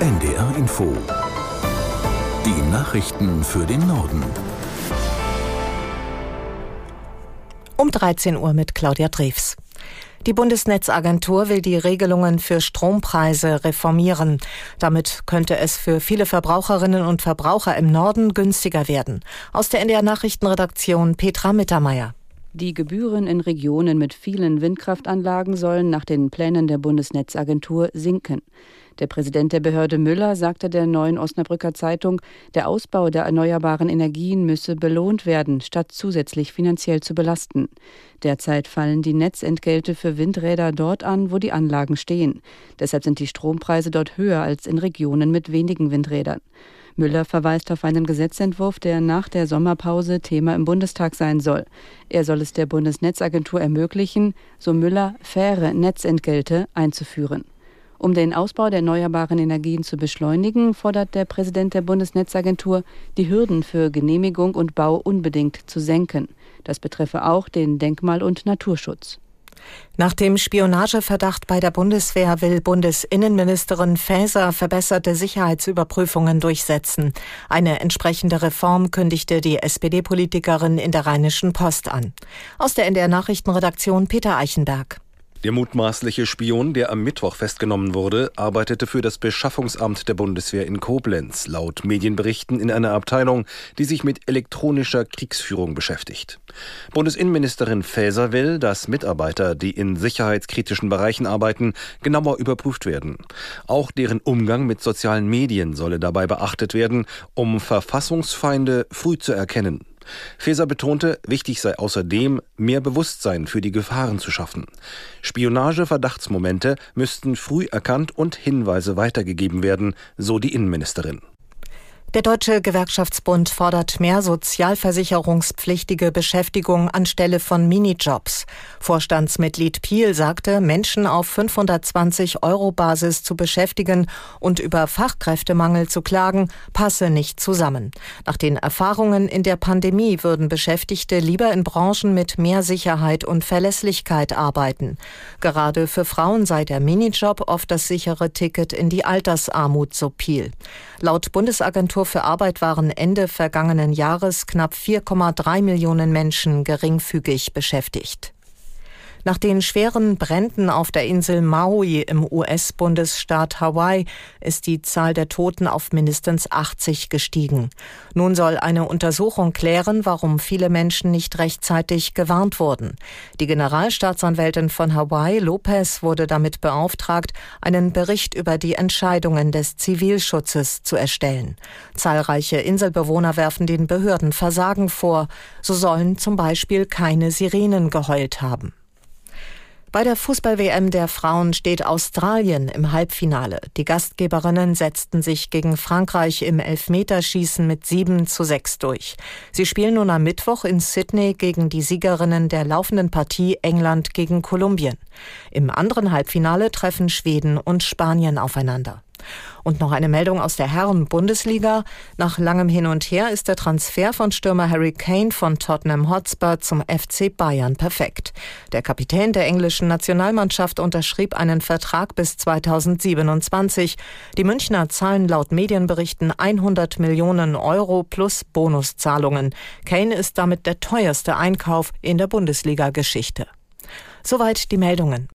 NDR Info. Die Nachrichten für den Norden. Um 13 Uhr mit Claudia Drews. Die Bundesnetzagentur will die Regelungen für Strompreise reformieren. Damit könnte es für viele Verbraucherinnen und Verbraucher im Norden günstiger werden. Aus der NDR Nachrichtenredaktion Petra Mittermeier. Die Gebühren in Regionen mit vielen Windkraftanlagen sollen nach den Plänen der Bundesnetzagentur sinken. Der Präsident der Behörde Müller sagte der neuen Osnabrücker Zeitung, der Ausbau der erneuerbaren Energien müsse belohnt werden, statt zusätzlich finanziell zu belasten. Derzeit fallen die Netzentgelte für Windräder dort an, wo die Anlagen stehen. Deshalb sind die Strompreise dort höher als in Regionen mit wenigen Windrädern. Müller verweist auf einen Gesetzentwurf, der nach der Sommerpause Thema im Bundestag sein soll. Er soll es der Bundesnetzagentur ermöglichen, so Müller, faire Netzentgelte einzuführen. Um den Ausbau der erneuerbaren Energien zu beschleunigen, fordert der Präsident der Bundesnetzagentur, die Hürden für Genehmigung und Bau unbedingt zu senken. Das betreffe auch den Denkmal- und Naturschutz. Nach dem Spionageverdacht bei der Bundeswehr will Bundesinnenministerin Faeser verbesserte Sicherheitsüberprüfungen durchsetzen. Eine entsprechende Reform kündigte die SPD-Politikerin in der Rheinischen Post an. Aus der NDR Nachrichtenredaktion Peter Eichenberg. Der mutmaßliche Spion, der am Mittwoch festgenommen wurde, arbeitete für das Beschaffungsamt der Bundeswehr in Koblenz, laut Medienberichten in einer Abteilung, die sich mit elektronischer Kriegsführung beschäftigt. Bundesinnenministerin Faeser will, dass Mitarbeiter, die in sicherheitskritischen Bereichen arbeiten, genauer überprüft werden. Auch deren Umgang mit sozialen Medien solle dabei beachtet werden, um Verfassungsfeinde früh zu erkennen. Faeser betonte, wichtig sei außerdem, mehr Bewusstsein für die Gefahren zu schaffen. Spionage-Verdachtsmomente müssten früh erkannt und Hinweise weitergegeben werden, so die Innenministerin. Der Deutsche Gewerkschaftsbund fordert mehr sozialversicherungspflichtige Beschäftigung anstelle von Minijobs. Vorstandsmitglied Piel sagte, Menschen auf 520 Euro Basis zu beschäftigen und über Fachkräftemangel zu klagen, passe nicht zusammen. Nach den Erfahrungen in der Pandemie würden Beschäftigte lieber in Branchen mit mehr Sicherheit und Verlässlichkeit arbeiten. Gerade für Frauen sei der Minijob oft das sichere Ticket in die Altersarmut, so Piel. Laut Bundesagentur für Arbeit waren Ende vergangenen Jahres knapp 4,3 Millionen Menschen geringfügig beschäftigt. Nach den schweren Bränden auf der Insel Maui im US-Bundesstaat Hawaii ist die Zahl der Toten auf mindestens 80 gestiegen. Nun soll eine Untersuchung klären, warum viele Menschen nicht rechtzeitig gewarnt wurden. Die Generalstaatsanwältin von Hawaii, Lopez, wurde damit beauftragt, einen Bericht über die Entscheidungen des Zivilschutzes zu erstellen. Zahlreiche Inselbewohner werfen den Behörden Versagen vor. So sollen zum Beispiel keine Sirenen geheult haben. Bei der Fußball-WM der Frauen steht Australien im Halbfinale. Die Gastgeberinnen setzten sich gegen Frankreich im Elfmeterschießen mit 7 zu 6 durch. Sie spielen nun am Mittwoch in Sydney gegen die Siegerinnen der laufenden Partie England gegen Kolumbien. Im anderen Halbfinale treffen Schweden und Spanien aufeinander. Und noch eine Meldung aus der Herren-Bundesliga. Nach langem Hin und Her ist der Transfer von Stürmer Harry Kane von Tottenham Hotspur zum FC Bayern perfekt. Der Kapitän der englischen Nationalmannschaft unterschrieb einen Vertrag bis 2027. Die Münchner zahlen laut Medienberichten 100 Millionen Euro plus Bonuszahlungen. Kane ist damit der teuerste Einkauf in der Bundesliga-Geschichte. Soweit die Meldungen.